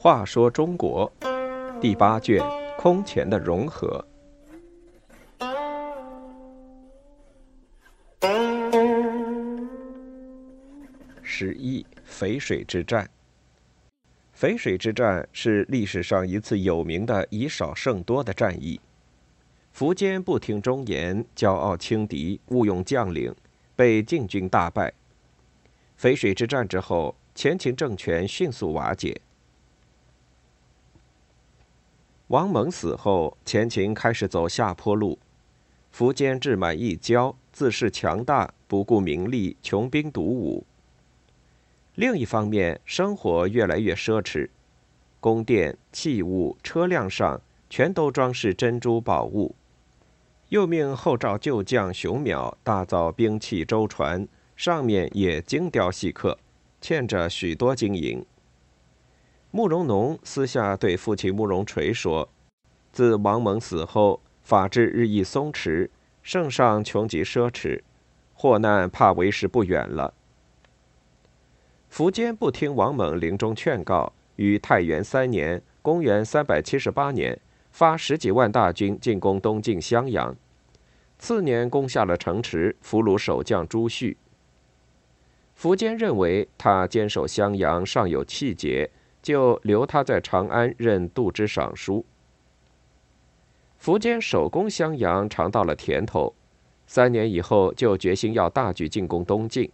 话说中国第八卷空前的融合。十一淝水之战。淝水之战是历史上一次有名的以少胜多的战役。苻坚不听忠言，骄傲轻敌，误用将领，被晋军大败。淝水之战之后，前秦政权迅速瓦解。王猛死后，前秦开始走下坡路。苻坚志满意骄，自恃强大，不顾名利，穷兵黩武。另一方面，生活越来越奢侈，宫殿、器物、车辆上全都装饰珍珠宝物。又命后赵旧将熊邈大造兵器舟船，上面也精雕细刻，嵌着许多金银。慕容农私下对父亲慕容垂说：“自王猛死后，法制日益松弛，圣上穷极奢侈，祸难怕为时不远了。”苻坚不听王猛临终劝告，于太元三年（公元378年）发十几万大军进攻东晋襄阳。次年攻下了城池，俘虏守将朱旭。苻坚认为他坚守襄阳尚有气节，就留他在长安任度支尚书。苻坚守攻襄阳尝到了甜头，三年以后就决心要大举进攻东晋。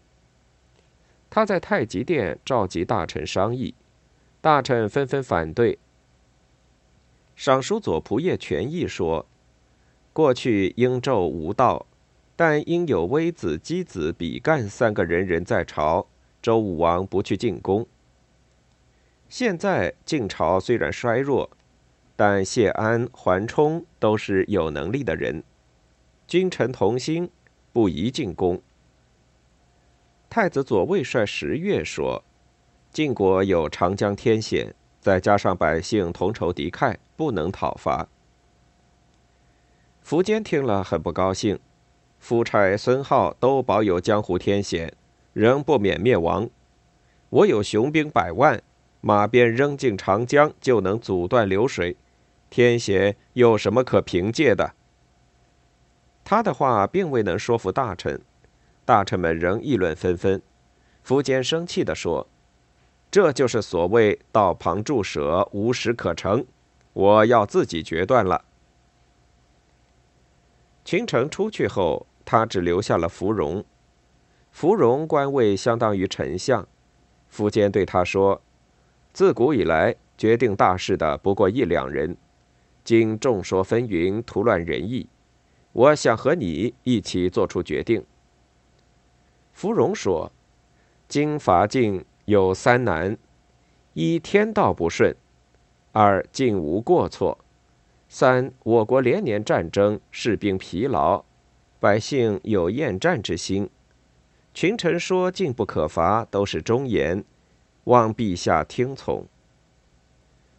他在太极殿召集大臣商议，大臣纷纷反对。尚书左仆射权益说：“过去应纣无道，但因有微子、箕子、比干三个人人在朝，周武王不去进攻。现在晋朝虽然衰弱，但谢安、桓冲都是有能力的人，君臣同心，不宜进攻。”太子左卫帅石越说：“晋国有长江天险，再加上百姓同仇敌忾，不能讨伐。”苻坚听了很不高兴，夫差孙浩都保有江湖天险，仍不免灭亡。我有雄兵百万，马鞭扔进长江就能阻断流水，天险有什么可凭借的？他的话并未能说服大臣。大臣们仍议论纷纷，苻坚生气地说：“这就是所谓道旁注舍，无实可成。我要自己决断了。”群臣出去后，他只留下了芙蓉。芙蓉官位相当于丞相。苻坚对他说：“自古以来，决定大事的不过一两人，今众说纷纭，徒乱人意。我想和你一起做出决定。”芙蓉说：“今伐晋有三难：一天道不顺；二晋无过错；三我国连年战争，士兵疲劳，百姓有厌战之心。群臣说晋不可伐，都是忠言，望陛下听从。”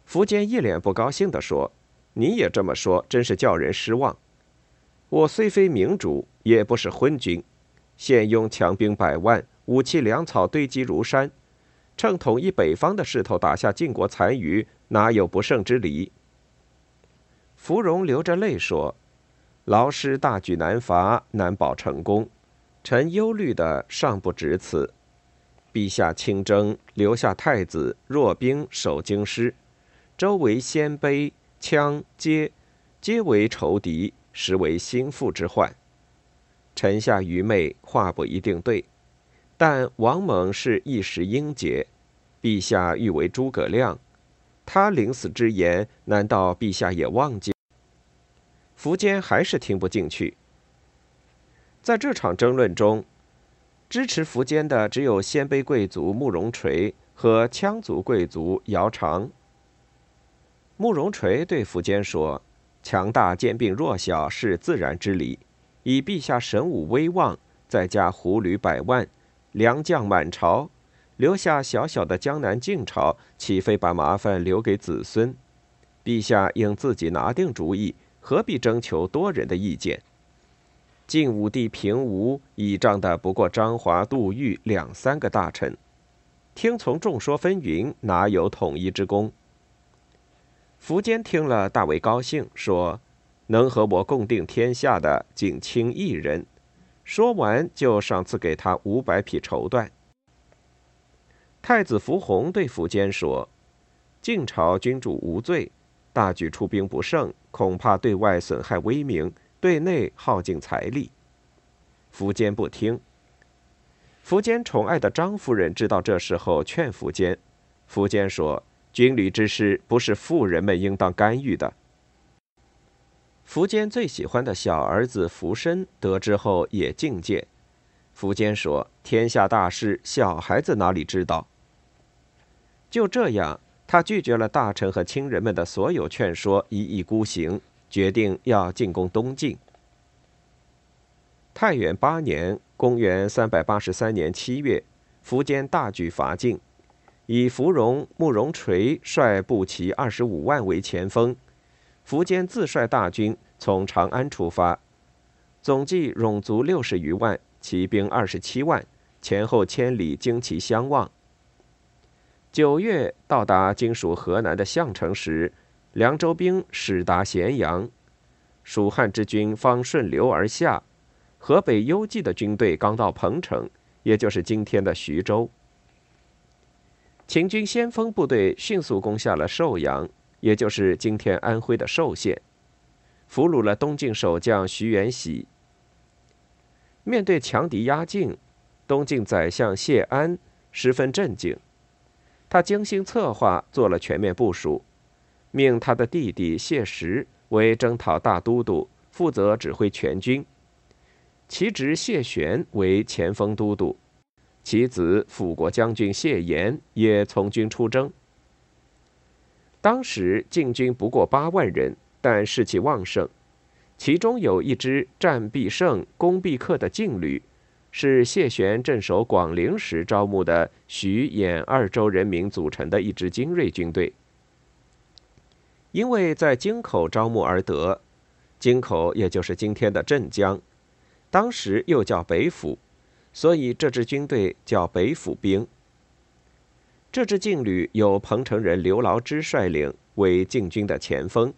苻坚一脸不高兴地说：“你也这么说，真是叫人失望。我虽非明主，也不是昏君。”现拥强兵百万，武器粮草堆积如山，趁统一北方的势头打下晋国残余，哪有不胜之理？芙蓉流着泪说：“劳师大举南伐，难保成功。臣忧虑的尚不止此。陛下亲征，留下太子、弱兵守京师，周围鲜卑、羌、皆皆为仇敌，实为心腹之患。”臣下愚昧，话不一定对，但王猛是一时英杰，陛下誉为诸葛亮，他临死之言，难道陛下也忘记？苻坚还是听不进去。在这场争论中，支持苻坚的只有鲜卑贵族慕容垂和羌族贵族姚苌。慕容垂对苻坚说：“强大兼并弱小是自然之理。”以陛下神武威望，再加胡驴百万，良将满朝，留下小小的江南晋朝，岂非把麻烦留给子孙？陛下应自己拿定主意，何必征求多人的意见？晋武帝平吴倚仗的不过张华、杜预两三个大臣，听从众说纷纭，哪有统一之功？苻坚听了大为高兴，说：“能和我共定天下的，仅卿一人。”说完，就赏赐给他五百匹绸缎。太子苻弘对苻坚说：“晋朝君主无罪，大举出兵不胜，恐怕对外损害威名。”对内耗尽财力，苻坚不听。苻坚宠爱的张夫人知道这事后，劝苻坚。苻坚说：“军旅之事不是妇人们应当干预的。”苻坚最喜欢的小儿子苻申得知后也进谏。苻坚说：“天下大事，小孩子哪里知道？”就这样，他拒绝了大臣和亲人们的所有劝说，一意孤行。决定要进攻东晋。太元八年（公元383年）七月，苻坚大举伐晋，以苻融、慕容垂率步骑二十五万为前锋，苻坚自率大军从长安出发，总计戎卒六十余万，骑兵二十七万，前后千里旌旗相望。九月到达今属河南的项城时。凉州兵驶达咸阳，蜀汉之军方顺流而下。河北幽蓟的军队刚到彭城，也就是今天的徐州。秦军先锋部队迅速攻下了寿阳，也就是今天安徽的寿县，俘虏了东晋守将徐元喜。面对强敌压境，东晋宰相谢安十分镇静，他精心策划，做了全面部署。命他的弟弟谢石为征讨大都督，负责指挥全军；其侄谢玄为前锋都督，其子辅国将军谢岩也从军出征。当时晋军不过八万人，但士气旺盛，其中有一支战必胜、攻必克的劲旅，是谢玄镇守广陵时招募的徐兖二州人民组成的一支精锐军队。因为在京口招募而得，京口也就是今天的镇江，当时又叫北府，所以这支军队叫北府兵。这支劲旅由彭城人刘牢之率领，为晋军的前锋。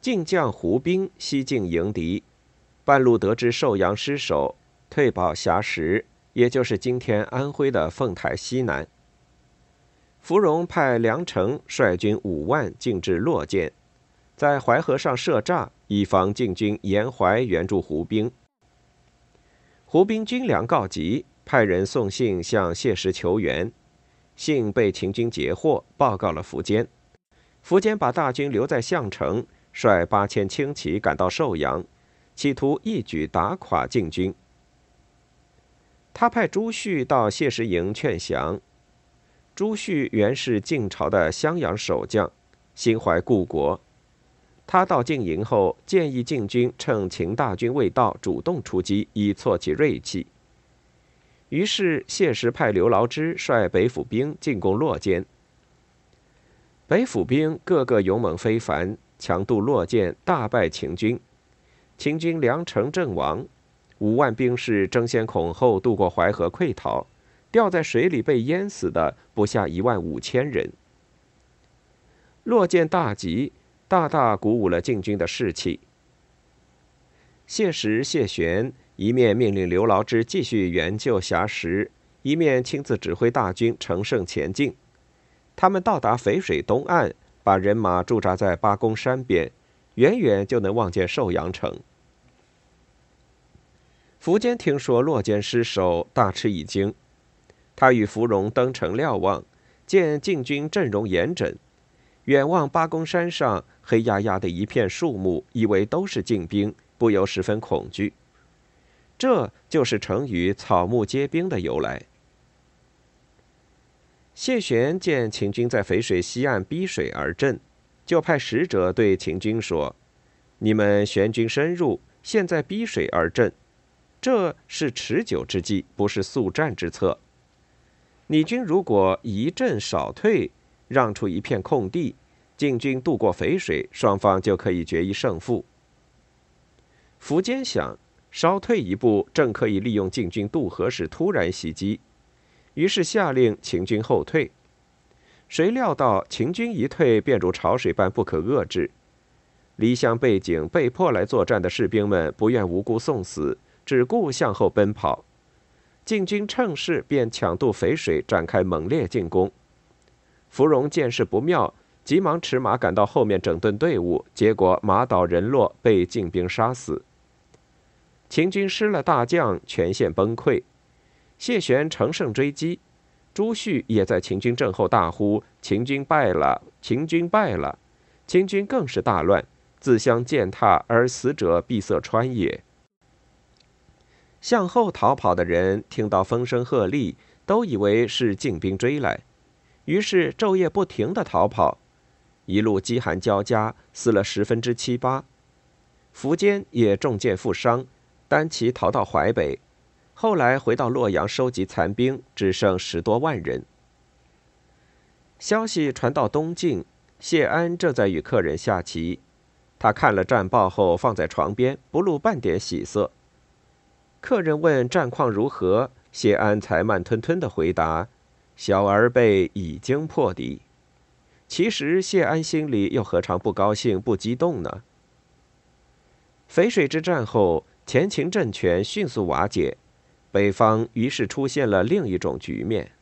晋将胡兵西进迎敌，半路得知寿阳失守，退保峡石，也就是今天安徽的凤台西南。芙蓉派梁成率军五万进至洛涧，在淮河上设栅，以防晋军沿淮援助胡兵。胡兵军粮告急，派人送信向谢石求援，信被秦军截获，报告了苻坚。苻坚把大军留在项城，率八千轻骑赶到寿阳，企图一举打垮晋军。他派朱旭到谢石营劝降。朱旭原是晋朝的襄阳守将，心怀故国。他到晋营后，建议晋军趁秦大军未到，主动出击，以挫其锐气。于是谢石派刘牢之率北府兵进攻洛涧。北府兵个个勇猛非凡，强渡洛涧，大败秦军。秦军粮城阵亡，五万兵士争先恐后渡过淮河溃逃。掉在水里被淹死的不下一万五千人。落涧大吉，大大鼓舞了晋军的士气。谢石、谢玄一面命令刘牢之继续援救峡石，一面亲自指挥大军乘胜前进。他们到达淝水东岸，把人马驻扎在八公山边，远远就能望见寿阳城。苻坚听说落涧失守，大吃一惊。他与芙蓉登城瞭望，见晋军阵容严整，远望八公山上黑压压的一片树木，以为都是晋兵，不由十分恐惧。这就是成语“草木皆兵”的由来。谢玄见秦军在淝水西岸逼水而阵，就派使者对秦军说：“你们玄军深入，现在逼水而阵，这是持久之计，不是速战之策。”你军如果一阵少退，让出一片空地，晋军渡过淝水，双方就可以决一胜负。苻坚想，稍退一步，正可以利用晋军渡河时突然袭击，于是下令秦军后退。谁料到秦军一退，便如潮水般不可遏制。离乡背井、被迫来作战的士兵们不愿无辜送死，只顾向后奔跑。晋军趁势便抢渡淝水，展开猛烈进攻。芙蓉见势不妙，急忙驰马赶到后面整顿队伍，结果马倒人落，被晋兵杀死。秦军失了大将，全线崩溃。谢玄乘胜追击，朱旭也在秦军阵后大呼：“秦军败了！秦军败了！”秦军更是大乱，自相践踏，而死者闭塞川也。向后逃跑的人听到风声鹤唳，都以为是晋兵追来，于是昼夜不停的逃跑，一路饥寒交加，死了十分之七八。苻坚也中箭负伤，单骑逃到淮北，后来回到洛阳收集残兵，只剩十多万人。消息传到东晋，谢安正在与客人下棋，他看了战报后放在床边，不露半点喜色。客人问战况如何，谢安才慢吞吞的回答：“小儿辈已经破敌。”其实谢安心里又何尝不高兴、不激动呢？淝水之战后，前秦政权迅速瓦解，北方于是出现了另一种局面。